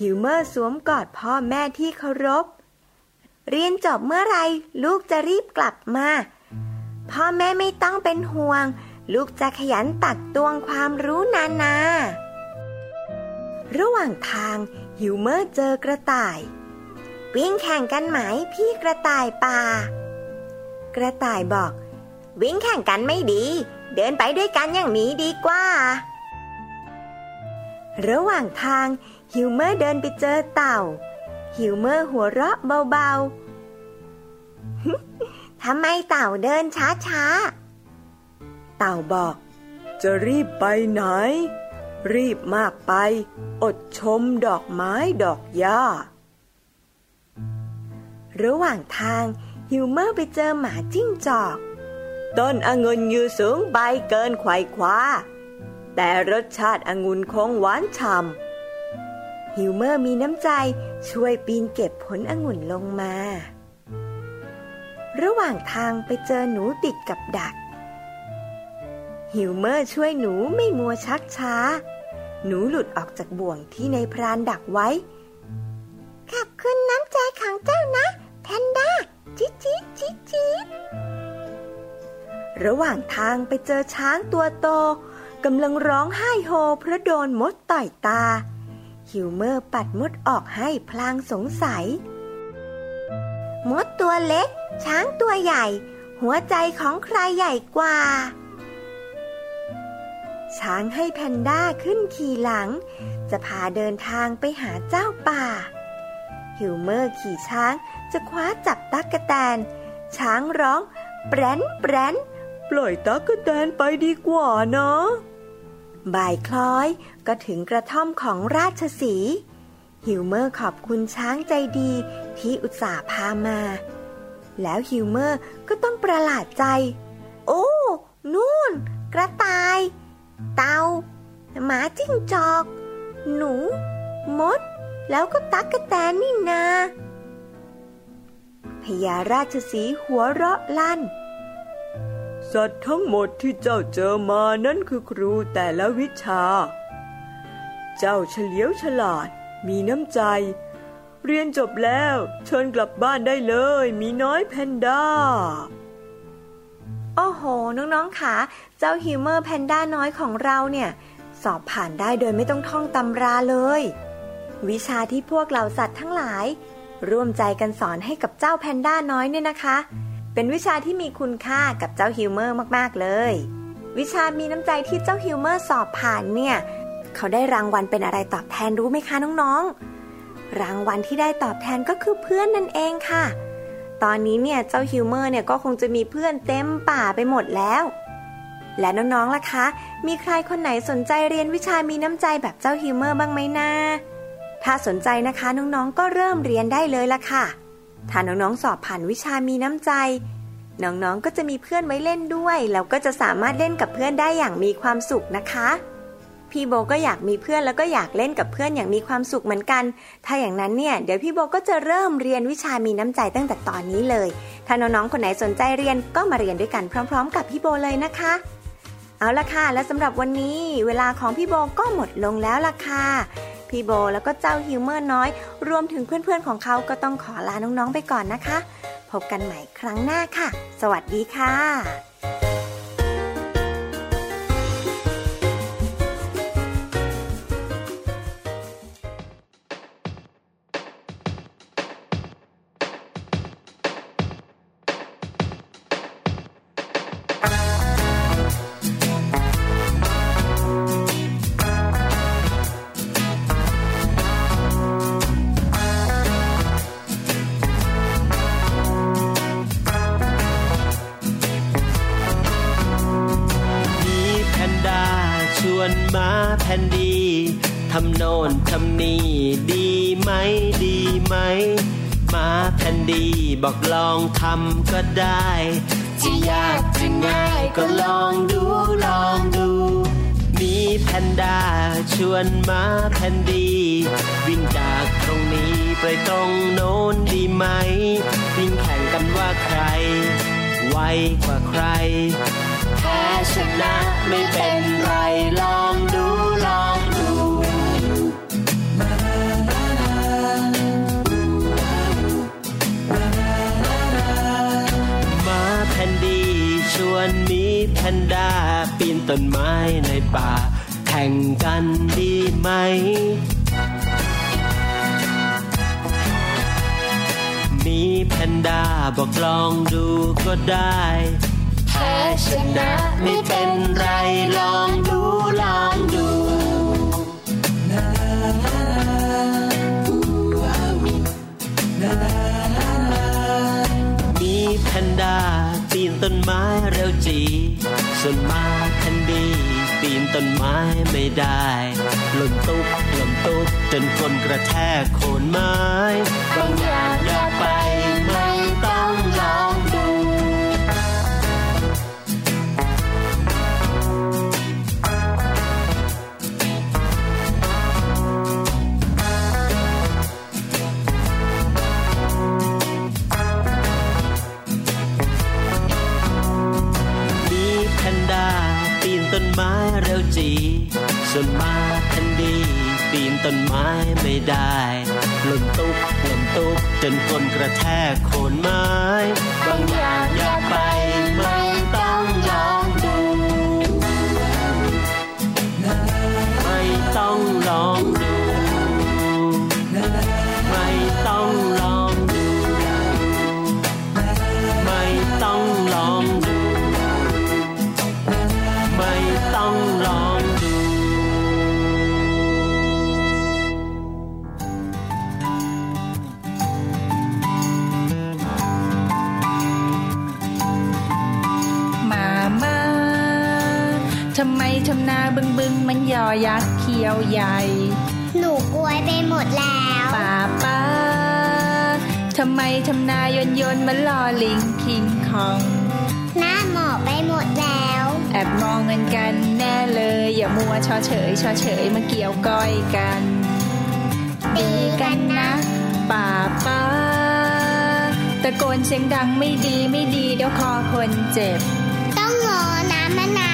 ฮิวเมอร์สวมกอดพ่อแม่ที่เคารพ เรียนจบเมื่อไรลูกจะรีบกลับมา พ่อแม่ไม่ต้องเป็นห่วง ลูกจะขยันตักตวงความรู้นานา ระหว่างทางฮิวเมอร์เจอกระต่าย วิ่งแข่งกันไหมพี่กระต่ายป่า กระต่ายบอก วิ่งแข่งกันไม่ดี เดินไปด้วยกันอย่างนี้ดีกว่า ระหว่างทางฮิวเมอร์เดินไปเจอเต่า ฮิวเมอร์หัวเราะเบาๆ ทำไมเต่าเดินช้าๆ เต่าบอก จะรีบไปไหน รีบมากไป อดชมดอกไม้ดอกหญ้า ระหว่างทางฮิวเมอร์ไปเจอหมาจิ้งจอก ต้นองุ่นอยู่สูงไปเกินไขว่คว้า แต่รสชาติองุ่นคงหวานฉ่ำ ฮิวเมอร์มีน้ำใจช่วยปีนเก็บผลองุ่นลงมา ระหว่างทางไปเจอหนูติดกับดัก ฮิวเมอร์ช่วยหนูไม่มัวชักช้า หนูหลุดออกจากบ่วงที่นายพรานดักไว้ ขอบคุณน้ำใจของเจ้านะแพนด้าจิ๊จิ๊จิ๊จิ๊ระหว่างทางไปเจอช้างตัวโตกำลังร้องไห้โฮเพราะโดนมดต่อยตา ฮิวเมอร์ปัดมดออกให้พลางสงสัย มดตัวเล็ก ช้างตัวใหญ่ หัวใจของใครใหญ่กว่า ช้างให้แพนด้าขึ้นขี่หลัง จะพาเดินทางไปหาเจ้าป่า ฮิวเมอร์ขี่ช้างจะคว้าจับตั๊กแตน ช้างร้อง แปรนแปรนปล่อยตั๊กแตนไปดีกว่าเนาะ บ่ายคล้อยก็ถึงกระท่อมของราชสีห์ฮิวเมอร์ขอบคุณช้างใจดีที่อุตส่าห์พามา แล้วฮิวเมอร์ก็ต้องประหลาดใจ โอ้ นู่น กระต่าย เต่าหมาจิ้งจอก หนู มด แล้วก็ตั๊กแตนนี่นาพญาราชสีหัวเราะลั่น สัตว์ทั้งหมดที่เจ้าเจอมานั่นคือครูแต่ละวิชา เจ้าเฉลียวฉลาด มีน้ำใจ เรียนจบแล้ว เชิญกลับบ้านได้เลย หมีน้อยแพนด้าโอ้โห น้องๆค่ะ เจ้าฮิวเมอร์แพนด้าน้อยของเราเนี่ย สอบผ่านได้โดยไม่ต้องท่องตำราเลย วิชาที่พวกเหล่าสัตว์ทั้งหลาย ร่วมใจกันสอนให้กับเจ้าแพนด้าน้อยเนี่ยนะคะ เป็นวิชาที่มีคุณค่ากับเจ้าฮิวเมอร์มากๆเลย วิชามีน้ำใจที่เจ้าฮิวเมอร์สอบผ่านเนี่ย เขาได้รางวัลเป็นอะไรตอบแทนรู้ไหมคะน้องๆ รางวัลที่ได้ตอบแทนก็คือเพื่อนนั่นเองค่ะ ตอนนี้เนี่ยเจ้าฮิวเมอร์เนี่ยก็คงจะมีเพื่อนเต็มป่าไปหมดแล้ว และน้องๆล่ะคะ มีใครคนไหนสนใจเรียนวิชามีน้ำใจแบบเจ้าฮิวเมอร์บ้างไหมนะถ้าสนใจนะคะน้องๆก็เริ่มเรียนได้เลยละค่ะ ถ้าน้องๆสอบผ่านวิชามีน้ำใจ น้องๆก็จะมีเพื่อนไว้เล่นด้วย แล้วก็จะสามารถเล่นกับเพื่อนได้อย่างมีความสุขนะคะ พี่โบก็อยากมีเพื่อนแล้วก็อยากเล่นกับเพื่อนอย่างมีความสุขเหมือนกัน ถ้าอย่างนั้นเนี่ยเดี๋ยวพี่โบก็จะเริ่มเรียนวิชามีน้ำใจตั้งแต่ตอนนี้เลย ถ้าน้องๆคนไหนสนใจเรียนก็มาเรียนด้วยกันพร้อม ๆ กับพี่โบเลยนะคะเอาละค่ะ และสำหรับวันนี้ เวลาของพี่โบก็หมดลงแล้วล่ะค่ะ พี่โบ แล้วก็เจ้าฮิวเมอร์น้อย รวมถึงเพื่อนๆของเขาก็ต้องขอลาน้องๆไปก่อนนะคะ พบกันใหม่ครั้งหน้าค่ะ สวัสดีค่ะ นด้าบอกลองดูก็ได้แพ้ชนะไม่เป็นไรลองดูลองดูมีแพนด้าปีนต้นไม้เร็วจี ส่วนมาแคนดี้ปีนต้นไม้ไม่ได้หล่นตุ๊บหล่นตุ๊บจนคนกระแทกโคนไม้บางอย่างอยากไป ต้นไม้เร็วจี ส่วนมาทันดี ปีนต้นไม้ไม่ได้ลมตุ๊บลมตุ๊บจนคนกระแทกโคนไม้ บางอย่างอยากไป ทำไมทำนาบึงบึงมันยอยักษ์เขียวใหญ่ หนูกลวยไปหมดแล้วป้าป้าทำไมทำนายนยนต์มันลอลิงคิงคอง หน้าหมอบไปหมดแล้ว แอบมองเงินกันแน่เลย อย่ามัวชอเฉยชอเฉยมาเกี่ยวก้อยกันตีกันนะป้าป้าตะโกนเสียงดังไม่ดีไม่ดีเดี๋ยวคอคนเจ็บ ต้องงอน้ำมะนาว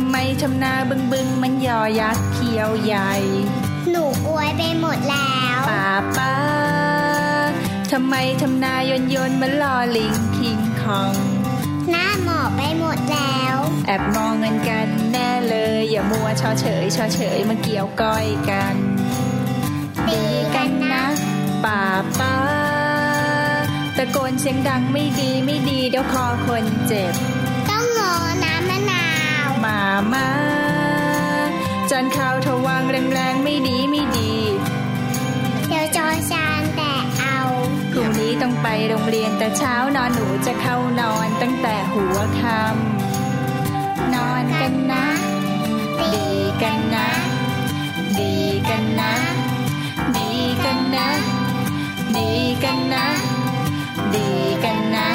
ำไมทำนาบึงบึงมันยอยักษ์เขียวใหญ่ หนูกลวยไปหมดแล้วป้าป้าทำไมทำนายนยนต์มันลอลิงคิงคอง หน้าหมอบไปหมดแล้ว แอบมองเงินกันแน่เลย อย่ามัวชอเฉยชอเฉยมาเกี่ยวก้อยกันตีกันนะป้าป้าตะโกนเสียงดังไม่ดีไม่ดีเดี๋ยวคอคนเจ็บ มามา จานข้าวทวางแรงๆไม่ดีไม่ดี เดี๋ยวจอชานแต่เอาพรุ่งนี้ต้องไปโรงเรียนแต่เช้านอนหนูจะเข้านอนตั้งแต่หัวค่ำนอนกันนะ ดีกันนะ ดีกันนะ ดีกันนะ ดีกันนะ ดีกันนะ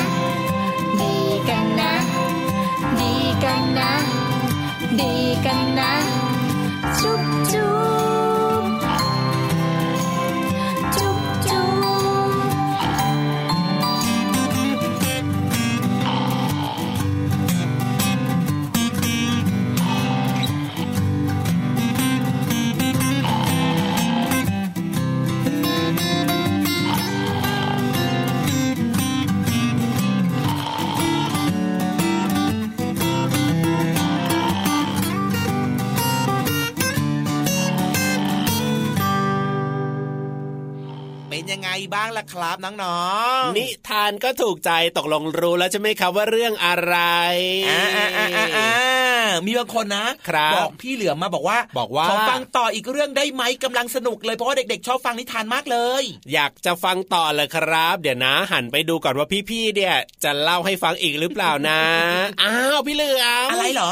ดีกันนะ ดีกันนะ ดีกันนะ จุ๊บจุ๊บ บ้างล่ะครับน้องนิทานก็ถูกใจตกลงรู้แล้วใช่ไหมครับว่าเรื่องอะไรๆอ่าอ่าอ่าอ่า มีบางคนนะครับอกพี่เหลือมมาบอกว่าบอกว่าขอฟังต่ออีกเรื่องได้ไหมกำลังสนุกเลยเพราะว่าเด็กๆ ชอบฟังนิทานมากเลย อยากจะฟังต่อเลยครับ เดี๋ยวนะ หันไปดูก่อนว่าพี่ๆเนี่ยจะเล่าให้ฟังอีกหรือเปล่านะอ้าวพี่เหลือมอะไรเหรอ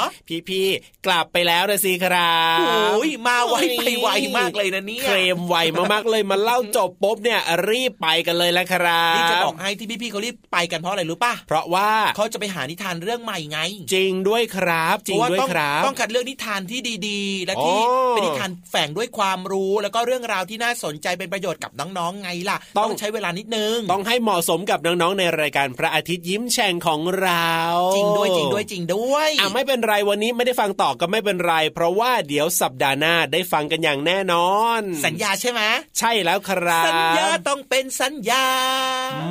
พี่ๆกลับไปแล้วนะสิครับโอ้ยมาไวไปไวมากเลยนะเนี่ยเคลมไวมากๆเลยมาเล่าจบปุ๊บเนี่ยรีบไปกันเลยแล้วครับนี่จะบอกให้ที่พี่ๆเขารีบไปกันเพราะอะไรรู้ป่ะเพราะว่าเขาจะไปหานิทานเรื่องใหม่ไง จริงด้วยครับจริงเพาะว่าด้วยต้องครับ ต้องคัดเลือกนิทานที่ดีๆ และที่อ๋อเป็นนิทานแฝงด้วยความรู้แล้วก็เรื่องราวที่น่าสนใจเป็นประโยชน์กับน้องๆไงล่ะต้องต้องใช้เวลานิดนึง ต้องให้เหมาะสมกับน้องๆในรายการพระอาทิตย์ยิ้มแฉ่งของเรา จริงด้วยจริงด้วยจริงด้วยอะไม่เป็นไรวันนี้ไม่ได้ฟังต่อก็ไม่เป็นไร เพราะว่าเดี๋ยวสัปดาห์หน้าได้ฟังกันอย่างแน่นอน สัญญาใช่ไหมใช่แล้วครับสัญญาต้องเป็นสัญญา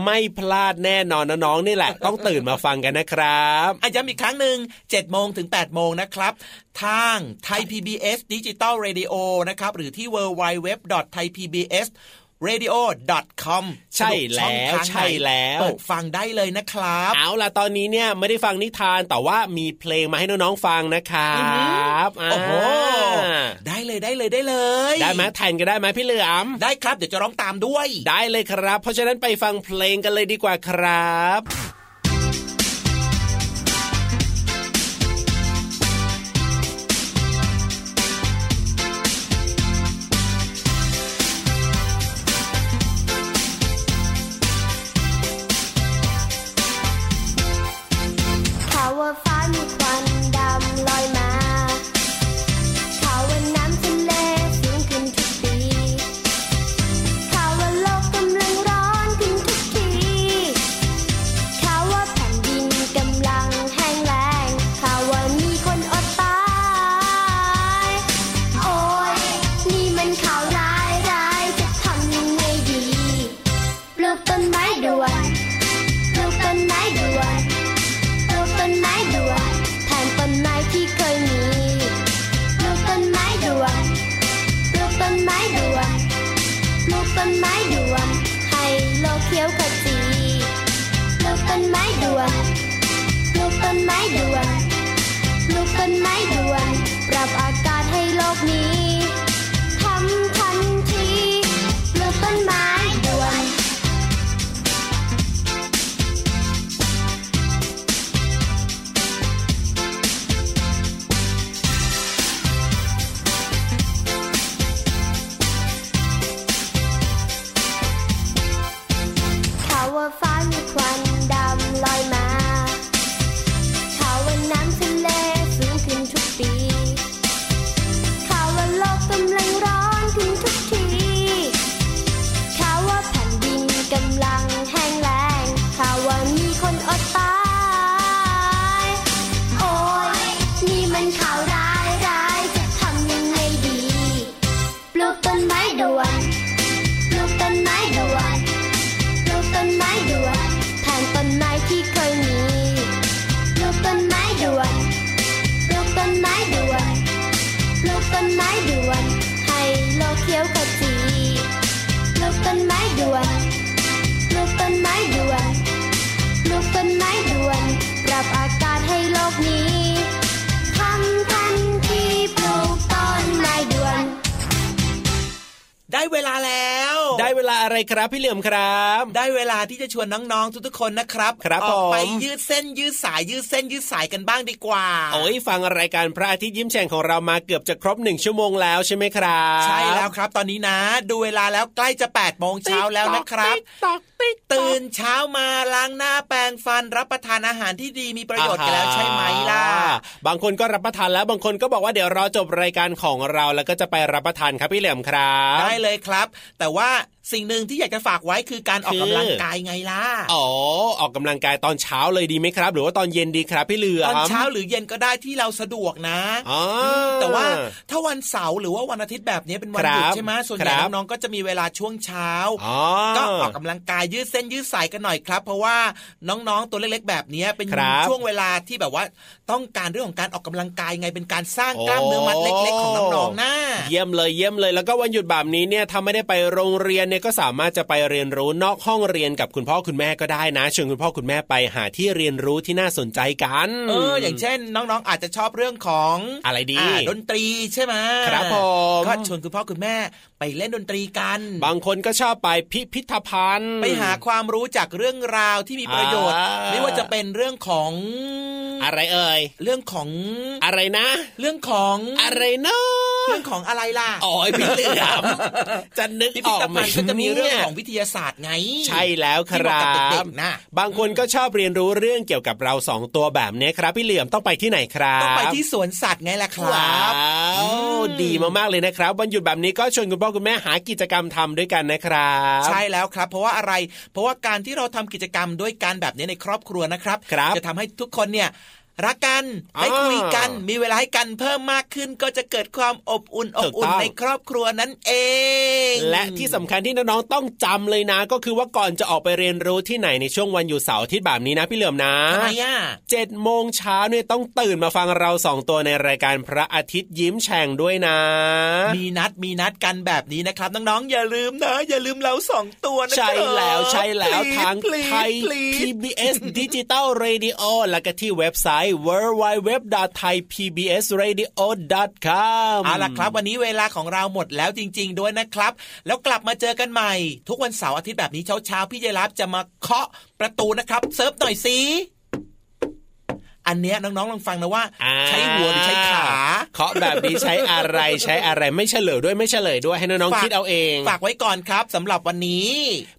ไม่พลาดแน่นอนนะน้องนี่แหละ ต้องตื่นมาฟังกันนะครับอาย้ำอีกครั้งหนึ่ง7โมงถึง8โมงนะครับ ทางไทย PBS Digital Radio นะครับ หรือที่ www.thaipbs radio.com ใช่แล้วใช่แล้วเปิดฟังได้เลยนะครับ เอาล่ะตอนนี้เนี่ยไม่ได้ฟังนิทานแต่ว่ามีเพลงมาให้น้องๆฟังนะครับโอ้โหอ่าได้เลยได้เลยได้เลย ได้ไหมแทนก็ได้ไหมพี่เหลือมได้ครับเดี๋ยวจะร้องตามด้วย ได้เลยครับ เพราะฉะนั้นไปฟังเพลงกันเลยดีกว่าครับ พี่เหลือมครับ ได้เวลาที่จะชวนน้องๆทุกๆคนนะครับครับออกไปผมยืดเส้นยืดสายยืดเส้นยืดสายกันบ้างดีกว่า โอ้ยฟังรายการพระอาทิตย์ยิ้มแฉ่งของเรามาเกือบจะครบหนึ่งชั่วโมงแล้วใช่ไหมครับ ใช่แล้วครับ ตอนนี้นะ ดูเวลาแล้วใกล้จะ8ปดโมงเช้าแล้วนะครับตื่นเช้ามาล้างหน้าแปรงฟันรับประทานอาหารที่ดีมีประโยชน์กันแล้วใช่ไหมล่ะ บางคนก็รับประทานแล้วบางคนก็บอกว่าเดี๋ยวรอจบรายการของเราแล้วก็จะไปรับประทานครับพี่เหลือมครับ ได้เลยครับ แต่ว่าสิ่งหนึ่งที่อยากจะฝากไว้คือการออกคืกำอลังกายไงล่ะ อ๋อ ออกกำลังกายตอนเช้าเลยดีไหมครับ หรือว่าตอนเย็นดีครับพี่เหลือมตอนเช้าหรือเย็นก็ได้ที่เราสะดวกนะอ๋อแต่ว่าถ้าวันเสาร์หรือว่าวันอาทิตย์แบบนี้เป็นวันหยุดครับใช่ไหมส่วนใหญ่ครับน้องๆก็จะมีเวลาช่วงเช้าอ๋อก็ออกกำลังกายยืดเส้นยืดสายกันหน่อยครับ เพราะว่าน้องๆตัวเล็กๆ แบบนี้เป็นครับช่วงเวลาที่แบบว่าต้องการเรื่องของการออกกำลังกายไงเป็นการสร้างกล้ามเนื้อมัดเล็กๆของน้องๆนะเยี่ยมเลยเยี่ยมเลยแล้วก็วันหยุดแบบนี้เนี่ยถ้าไม่ได้ไปโรงเรียนเนี่ยก็สามารถจะไปเรียนรู้นอกห้องเรียนกับคุณพ่อคุณแม่ก็ได้นะชวนคุณพ่อคุณแม่ไปหาที่เรียนรู้ที่น่าสนใจกันเอออย่างเช่น น้องๆ อาจจะชอบเรื่องของอะไรดีาดนตรีใช่ไหมครับผมก็ชวนคุณพ่อคุณแม่ไปเล่นดนตรีกัน บางคนก็ชอบไปพิพิธภัณฑ์ ไปหาความรู้จากเรื่องราวที่มีประโยชน์อ่าไม่ว่าจะเป็นเรื่องของอะไรเอ่ย เรื่องของอะไรนะ เรื่องของอะไรเนาะเรื่องของอะไรล่ะอ๋อพี่เหลือมจะนึกพิอพิอกธไหมภัณฑ์ก็จะมีเรื่องนี่ยของวิทยาศาสตร์ไง ใช่แล้วคที่เหรัมาะกับเด็บกๆนะบางคนก็ชอบเรียนรู้เรื่องเกี่ยวกับเราสองตัวแบบนี้ครับ พี่เหลี่ยมต้องไปที่ไหนครับต้องไปที่สวนสัตว์ไงล่ะครัว้าบวดีมากๆเลยนะครับวันหยุดแบบนี้ก็ชวนคุณพ่อคุณแม่หากิจกรรมทำด้วยกันนะครับใช่แล้วครับ เพราะว่าอะไร เพราะว่าการที่เราทำกิจกรรมด้วยกันแบบนี้ในครอบครัวนะครับครับจะทำให้ทุกคนเนี่ย รักกันได้อ่าคุยกันมีเวลาให้กันเพิ่มมากขึ้นก็จะเกิดความอบอุ่นอถูบกอุ่นต้องในครอบครัวนั่นเอง และที่สำคัญที่น้องๆต้องจำเลยนะ ก็คือว่าก่อนจะออกไปเรียนรู้ที่ไหนในช่วงวันหยุดเสาร์อาทิตย์แบบนี้นะพี่เหลือมนะทำไมอะเจ็ดโมงเช้าเนี่ยต้องตื่นมาฟังเราสองตัวในรายการพระอาทิตย์ยิ้มแฉ่งด้วยนะ มีนัดมีนัดกันแบบนี้นะครับน้องๆอย่าลืมนะ อย่าลืมเราสองตัวนะใช่แล้วใช่แล้ว Please, ทาง please, ไทย please PBS Digital Radio แล้วก็ที่เว็บไซต์ www.thaipbsradio.com เอาล่ะครับ วันนี้เวลาของเราหมดแล้วจริง ๆ ด้วยนะครับ แล้วกลับมาเจอกันใหม่ ทุกวันเสาร์อาทิตย์แบบนี้เช้าๆพี่เยรับจะมาเคาะประตูนะครับ เซิร์ฟหน่อยสิ อันเนี้ยน้องๆลองฟังนะว่าอ่า ใช้หัวหรือใช้ขาเคาะแบบนี้ใช้อะไรใช้อะไรไม่เฉลยด้วยไม่เฉลยด้วยให้น้องๆคิดเอาเอง ฝากไว้ก่อนครับสำหรับวันนี้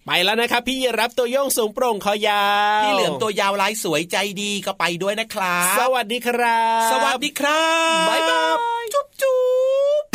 ไปแล้วนะครับพี่ยีรับตัวโยงสูงโปร่งคอยาวพี่เหลือมตัวยาวลายสวยใจดีก็ไปด้วยนะครับ สวัสดีครับ สวัสดีครับบ๊ายบายจุ๊บจุ๊บ